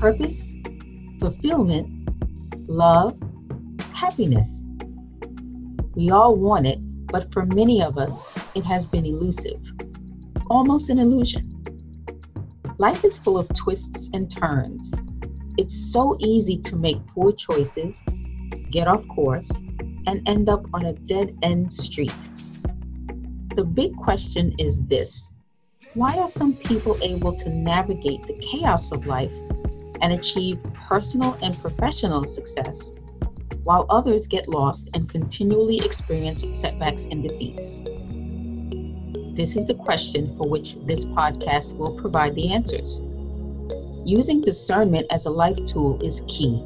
purpose, fulfillment, love, happiness. We all want it, but for many of us, it has been elusive, almost an illusion. Life is full of twists and turns. It's so easy to make poor choices, get off course, and end up on a dead end street. The big question is this why are some people able to navigate the chaos of life and achieve personal and professional success, while others get lost and continually experience setbacks and defeats? This is the question for which this podcast will provide the answers. Using discernment as a life tool is key.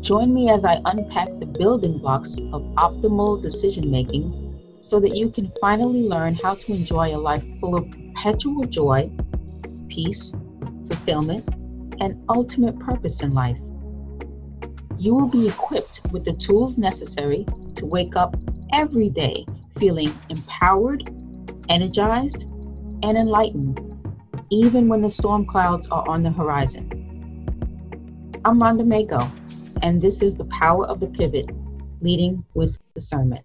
Join me as I unpack the building blocks of optimal decision making so that you can finally learn how to enjoy a life full of perpetual joy, peace, fulfillment, and ultimate purpose in life. You will be equipped with the tools necessary to wake up every day feeling empowered, energized, and enlightened, even when the storm clouds are on the horizon. I'm Rhonda Maco, and this is the power of the pivot, leading with discernment.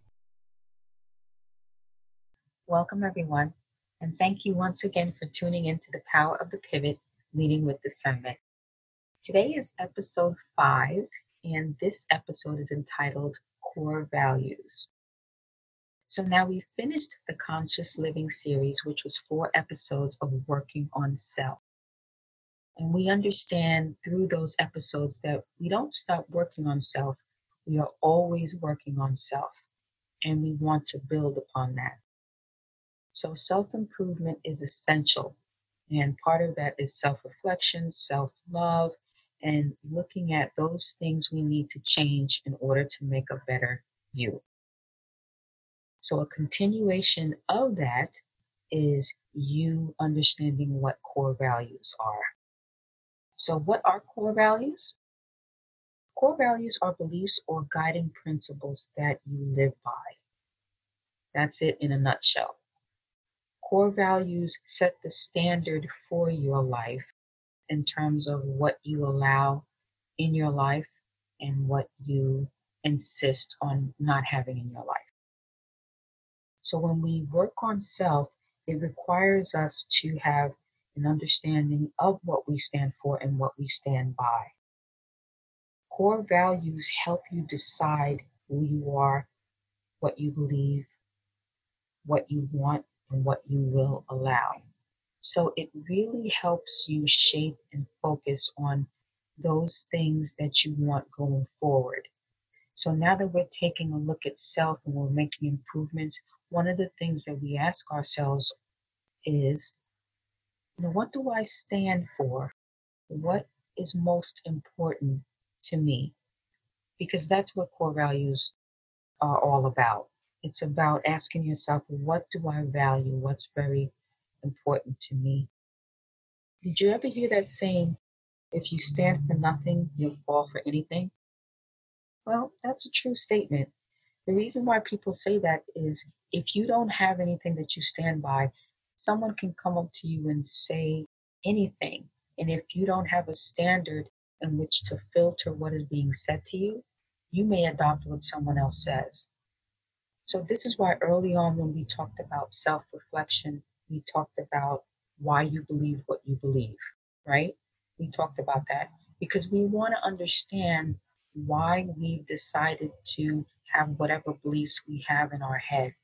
Welcome, everyone, and thank you once again for tuning into the Power of the Pivot Leading with Discernment. Today is episode five, and this episode is entitled Core Values. So now we've finished the Conscious Living series, which was four episodes of working on self. And we understand through those episodes that we don't stop working on self, we are always working on self, and we want to build upon that. So self improvement is essential. And part of that is self reflection, self love, and looking at those things we need to change in order to make a better you. So, a continuation of that is you understanding what core values are. So, what are core values? Core values are beliefs or guiding principles that you live by. That's it in a nutshell core values set the standard for your life in terms of what you allow in your life and what you insist on not having in your life. So when we work on self, it requires us to have an understanding of what we stand for and what we stand by. Core values help you decide who you are, what you believe, what you want, and what you will allow. So it really helps you shape and focus on those things that you want going forward. So now that we're taking a look at self and we're making improvements, one of the things that we ask ourselves is, you know, what do I stand for? What is most important to me? Because that's what core values are all about. It's about asking yourself, what do I value? What's very important to me? Did you ever hear that saying, if you stand for nothing, you'll fall for anything? Well, that's a true statement. The reason why people say that is if you don't have anything that you stand by, someone can come up to you and say anything. And if you don't have a standard in which to filter what is being said to you, you may adopt what someone else says. So, this is why early on, when we talked about self reflection, we talked about why you believe what you believe, right? We talked about that because we want to understand why we've decided to have whatever beliefs we have in our head.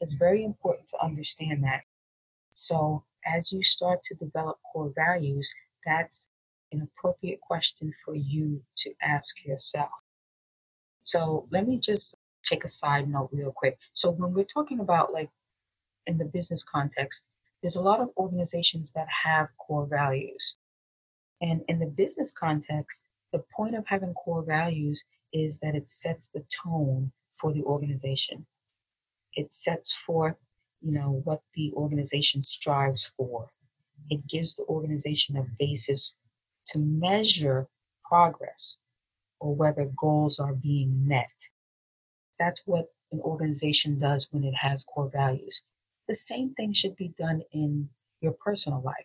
It's very important to understand that. So, as you start to develop core values, that's an appropriate question for you to ask yourself. So, let me just take a side note real quick. So when we're talking about like in the business context, there's a lot of organizations that have core values. And in the business context, the point of having core values is that it sets the tone for the organization. It sets forth, you know, what the organization strives for. It gives the organization a basis to measure progress or whether goals are being met. That's what an organization does when it has core values. The same thing should be done in your personal life.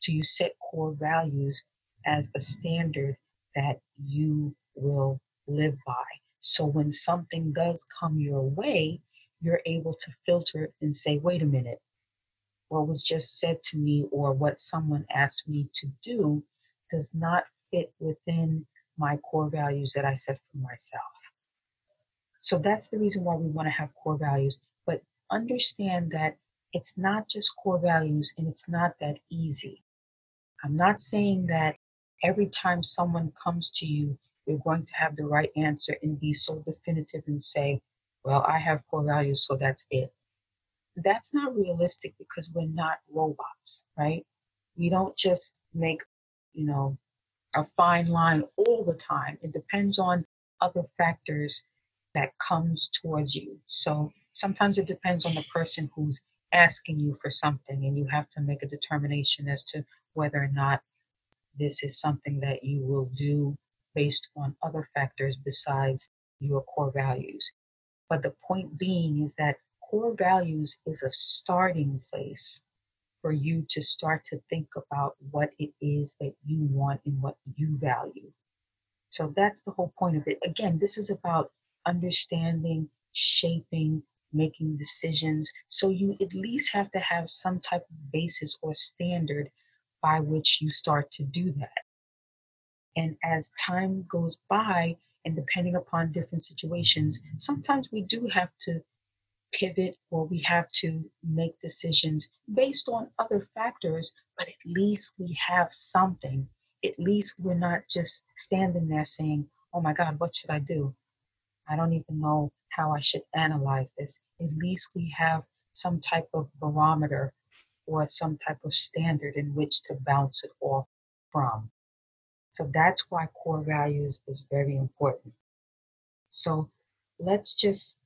So you set core values as a standard that you will live by. So when something does come your way, you're able to filter and say, wait a minute, what was just said to me or what someone asked me to do does not fit within my core values that I set for myself. So that's the reason why we want to have core values. But understand that it's not just core values and it's not that easy. I'm not saying that every time someone comes to you, you're going to have the right answer and be so definitive and say, well, I have core values, so that's it. That's not realistic because we're not robots, right? We don't just make, you know, a fine line all the time. It depends on other factors that comes towards you. So sometimes it depends on the person who's asking you for something and you have to make a determination as to whether or not this is something that you will do based on other factors besides your core values. But the point being is that core values is a starting place for you to start to think about what it is that you want and what you value. So that's the whole point of it. Again, this is about understanding, shaping, making decisions. So you at least have to have some type of basis or standard by which you start to do that. And as time goes by, and depending upon different situations, sometimes we do have to pivot or we have to make decisions based on other factors, but at least we have something. At least we're not just standing there saying, oh my God, what should I do? I don't even know how I should analyze this. At least we have some type of barometer or some type of standard in which to bounce it off from. So that's why core values is very important. So let's just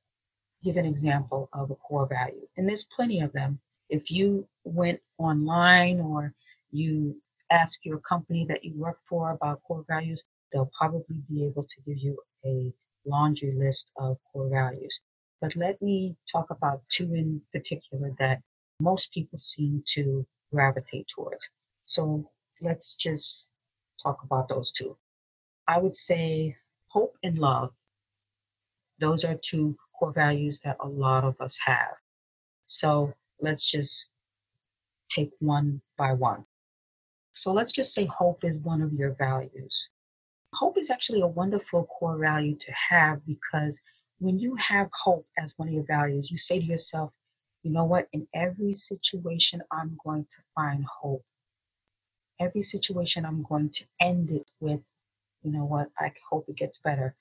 give an example of a core value. And there's plenty of them. If you went online or you ask your company that you work for about core values, they'll probably be able to give you a laundry list of core values. But let me talk about two in particular that most people seem to gravitate towards. So let's just talk about those two. I would say hope and love. Those are two core values that a lot of us have. So let's just take one by one. So let's just say hope is one of your values. Hope is actually a wonderful core value to have because when you have hope as one of your values, you say to yourself, you know what, in every situation, I'm going to find hope. Every situation, I'm going to end it with, you know what, I hope it gets better.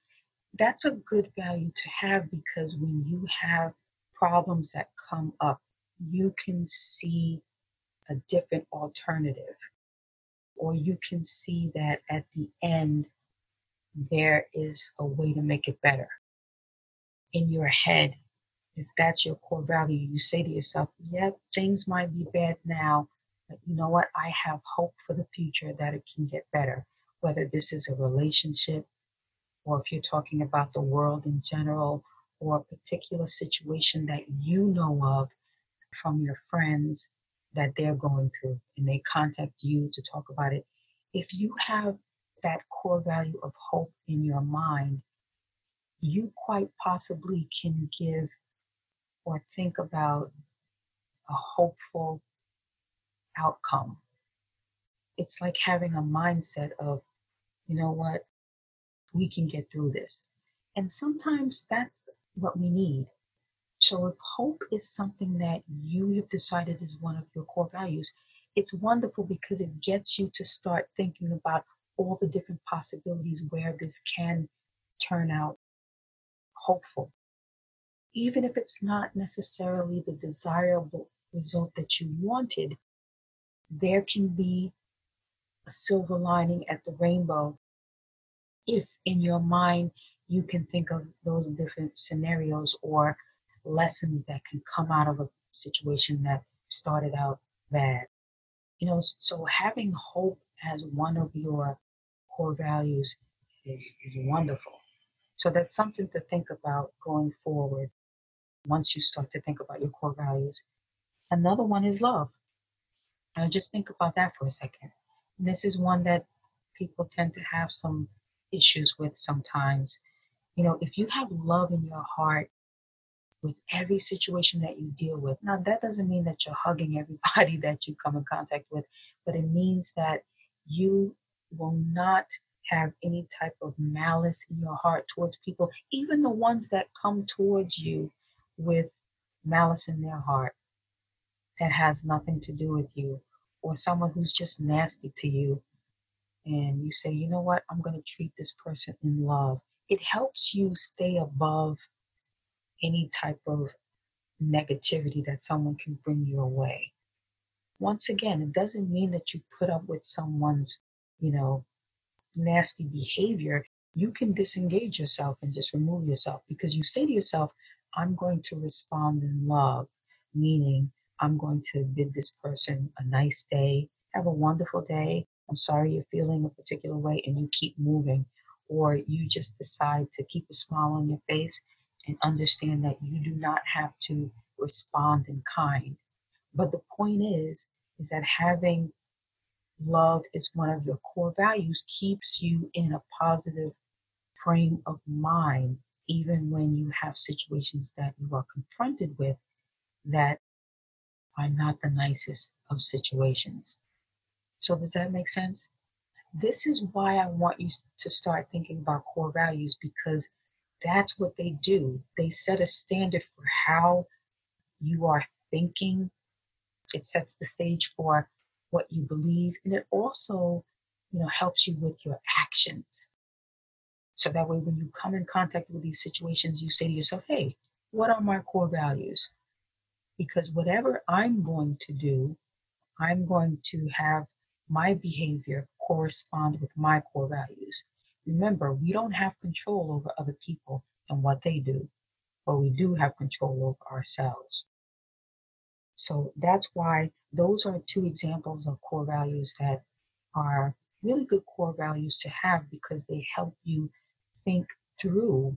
That's a good value to have because when you have problems that come up, you can see a different alternative, or you can see that at the end, there is a way to make it better. In your head, if that's your core value, you say to yourself, yeah, things might be bad now, but you know what? I have hope for the future that it can get better. Whether this is a relationship, or if you're talking about the world in general, or a particular situation that you know of from your friends that they're going through, and they contact you to talk about it. If you have that core value of hope in your mind, you quite possibly can give or think about a hopeful outcome. It's like having a mindset of, you know what, we can get through this. And sometimes that's what we need. So if hope is something that you have decided is one of your core values, it's wonderful because it gets you to start thinking about all the different possibilities where this can turn out hopeful. Even if it's not necessarily the desirable result that you wanted, there can be a silver lining at the rainbow if in your mind you can think of those different scenarios or lessons that can come out of a situation that started out bad. You know, so having hope as one of your core values is, is wonderful. So that's something to think about going forward once you start to think about your core values. Another one is love. Now just think about that for a second. And this is one that people tend to have some issues with sometimes. You know, if you have love in your heart with every situation that you deal with, now that doesn't mean that you're hugging everybody that you come in contact with, but it means that you will not have any type of malice in your heart towards people, even the ones that come towards you with malice in their heart that has nothing to do with you, or someone who's just nasty to you. And you say, you know what, I'm going to treat this person in love. It helps you stay above any type of negativity that someone can bring your way. Once again, it doesn't mean that you put up with someone's, you know, nasty behavior, you can disengage yourself and just remove yourself because you say to yourself, I'm going to respond in love, meaning I'm going to bid this person a nice day, have a wonderful day. I'm sorry you're feeling a particular way, and you keep moving. Or you just decide to keep a smile on your face and understand that you do not have to respond in kind. But the point is, is that having love is one of your core values keeps you in a positive frame of mind, even when you have situations that you are confronted with that are not the nicest of situations. So, does that make sense? This is why I want you to start thinking about core values because that's what they do. They set a standard for how you are thinking, it sets the stage for what you believe, and it also, you know, helps you with your actions. So that way, when you come in contact with these situations, you say to yourself, hey, what are my core values? Because whatever I'm going to do, I'm going to have my behavior correspond with my core values. Remember, we don't have control over other people and what they do, but we do have control over ourselves. So that's why those are two examples of core values that are really good core values to have because they help you think through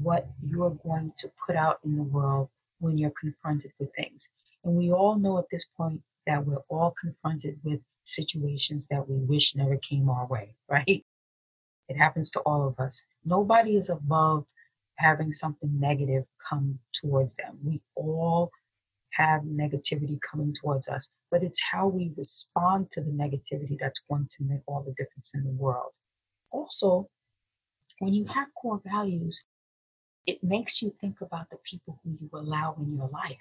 what you're going to put out in the world when you're confronted with things. And we all know at this point that we're all confronted with situations that we wish never came our way, right? It happens to all of us. Nobody is above having something negative come towards them. We all have negativity coming towards us, but it's how we respond to the negativity that's going to make all the difference in the world. Also, when you have core values, it makes you think about the people who you allow in your life.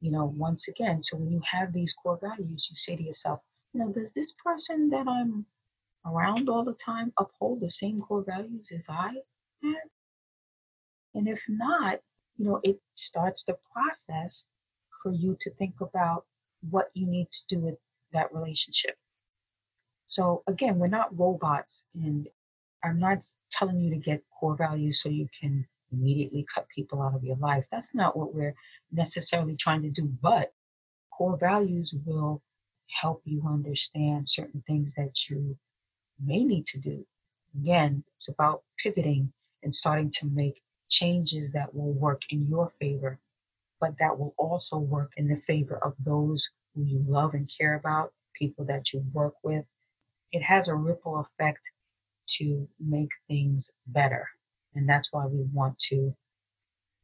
You know, once again, so when you have these core values, you say to yourself, you know, does this person that I'm around all the time uphold the same core values as I have? And if not, you know, it starts the process for you to think about what you need to do with that relationship. So again, we're not robots and I'm not telling you to get core values so you can immediately cut people out of your life. That's not what we're necessarily trying to do, but core values will help you understand certain things that you may need to do. Again, it's about pivoting and starting to make changes that will work in your favor, but that will also work in the favor of those who you love and care about, people that you work with. It has a ripple effect to make things better. And that's why we want to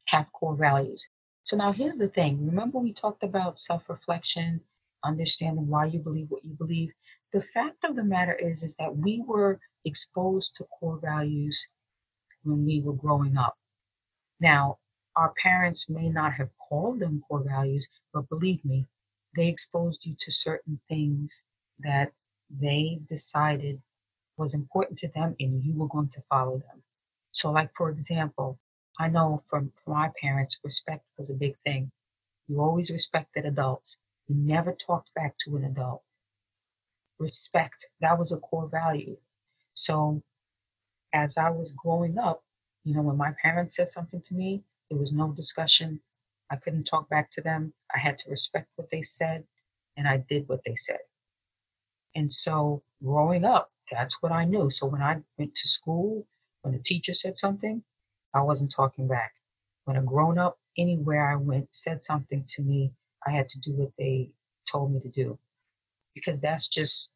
have core values. So now here's the thing. Remember we talked about self-reflection, understanding why you believe what you believe. The fact of the matter is is that we were exposed to core values when we were growing up. Now, our parents may not have called them core values, but believe me, they exposed you to certain things that they decided was important to them and you were going to follow them. So, like, for example, I know from, my parents, respect was a big thing. You always respected adults. You never talked back to an adult. Respect, that was a core value. So, as I was growing up, you know, when my parents said something to me, there was no discussion. I couldn't talk back to them. I had to respect what they said, and I did what they said. And so, growing up, that's what I knew. So, when I went to school, when a teacher said something, I wasn't talking back. When a grown up, anywhere I went, said something to me, I had to do what they told me to do because that's just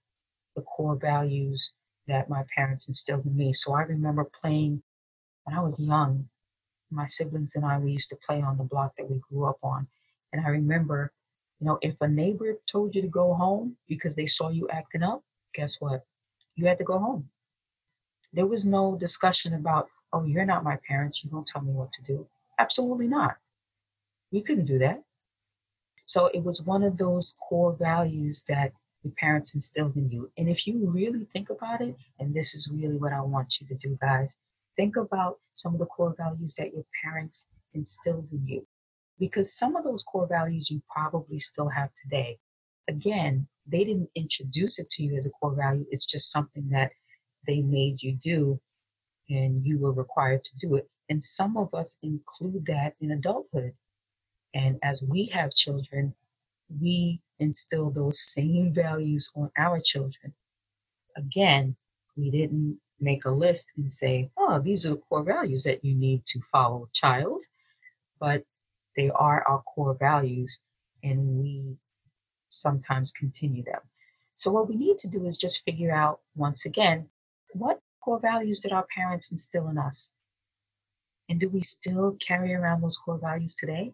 the core values that my parents instilled in me. So I remember playing when I was young. My siblings and I, we used to play on the block that we grew up on. And I remember, you know, if a neighbor told you to go home because they saw you acting up, guess what? You had to go home. There was no discussion about, oh, you're not my parents. You don't tell me what to do. Absolutely not. We couldn't do that. So it was one of those core values that your parents instilled in you. And if you really think about it, and this is really what I want you to do, guys, think about some of the core values that your parents instilled in you. Because some of those core values you probably still have today. Again, they didn't introduce it to you as a core value, it's just something that they made you do and you were required to do it. And some of us include that in adulthood. And as we have children, we instill those same values on our children. Again, we didn't make a list and say, oh, these are the core values that you need to follow, child. But they are our core values, and we sometimes continue them. So, what we need to do is just figure out once again what core values did our parents instill in us? And do we still carry around those core values today?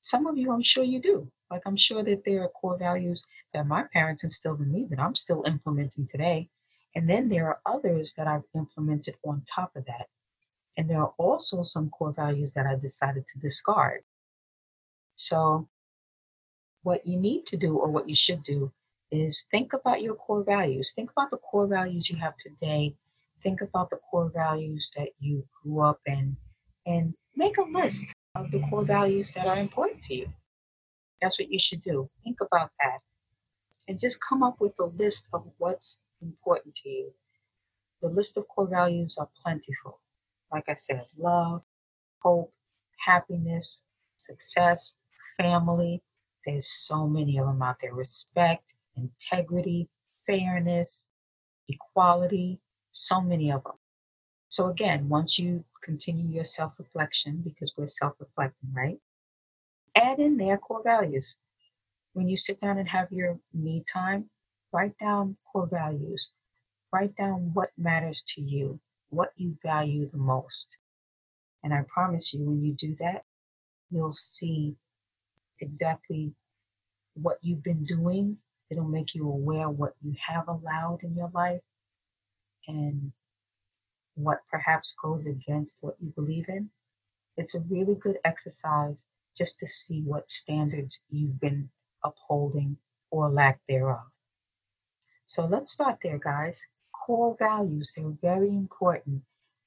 Some of you, I'm sure you do. Like, I'm sure that there are core values that my parents instilled in me that I'm still implementing today. And then there are others that I've implemented on top of that. And there are also some core values that I decided to discard. So, what you need to do, or what you should do, is think about your core values. Think about the core values you have today. Think about the core values that you grew up in and make a list of the core values that are important to you. That's what you should do. Think about that. And just come up with a list of what's important to you. The list of core values are plentiful. Like I said, love, hope, happiness, success, family. There's so many of them out there. Respect, integrity, fairness, equality, so many of them. So again, once you continue your self-reflection, because we're self-reflecting, right? Add in their core values. When you sit down and have your me time, write down core values. Write down what matters to you, what you value the most. And I promise you, when you do that, you'll see exactly what you've been doing. It'll make you aware what you have allowed in your life and what perhaps goes against what you believe in. It's a really good exercise just to see what standards you've been upholding or lack thereof. So let's start there, guys. Core values, they're very important.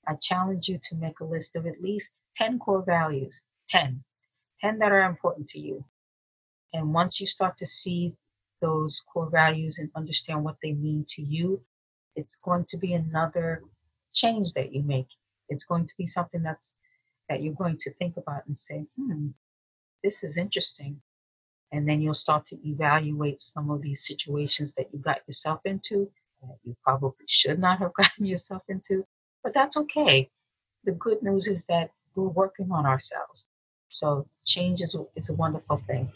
I challenge you to make a list of at least 10 core values, 10, 10 that are important to you. And once you start to see those core values and understand what they mean to you, it's going to be another change that you make. It's going to be something that's that you're going to think about and say, hmm, this is interesting. And then you'll start to evaluate some of these situations that you got yourself into that you probably should not have gotten yourself into. But that's okay. The good news is that we're working on ourselves. So change is is a wonderful thing.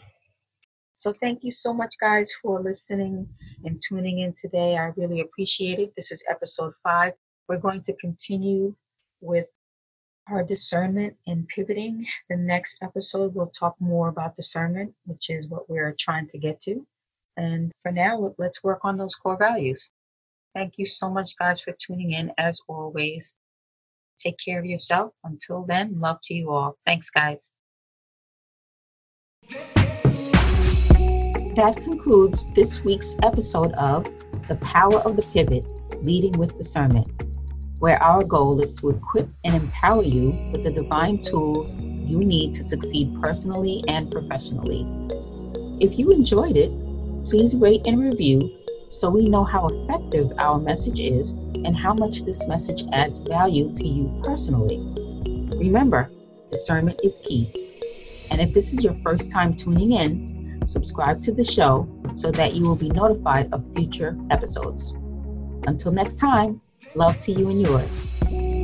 So thank you so much, guys, for listening and tuning in today. I really appreciate it. This is episode five. We're going to continue with our discernment and pivoting. The next episode, we'll talk more about discernment, which is what we're trying to get to. And for now, let's work on those core values. Thank you so much, guys, for tuning in. As always, take care of yourself. Until then, love to you all. Thanks, guys. That concludes this week's episode of The Power of the Pivot Leading with Discernment, where our goal is to equip and empower you with the divine tools you need to succeed personally and professionally. If you enjoyed it, please rate and review so we know how effective our message is and how much this message adds value to you personally. Remember, discernment is key. And if this is your first time tuning in, subscribe to the show so that you will be notified of future episodes. Until next time, love to you and yours.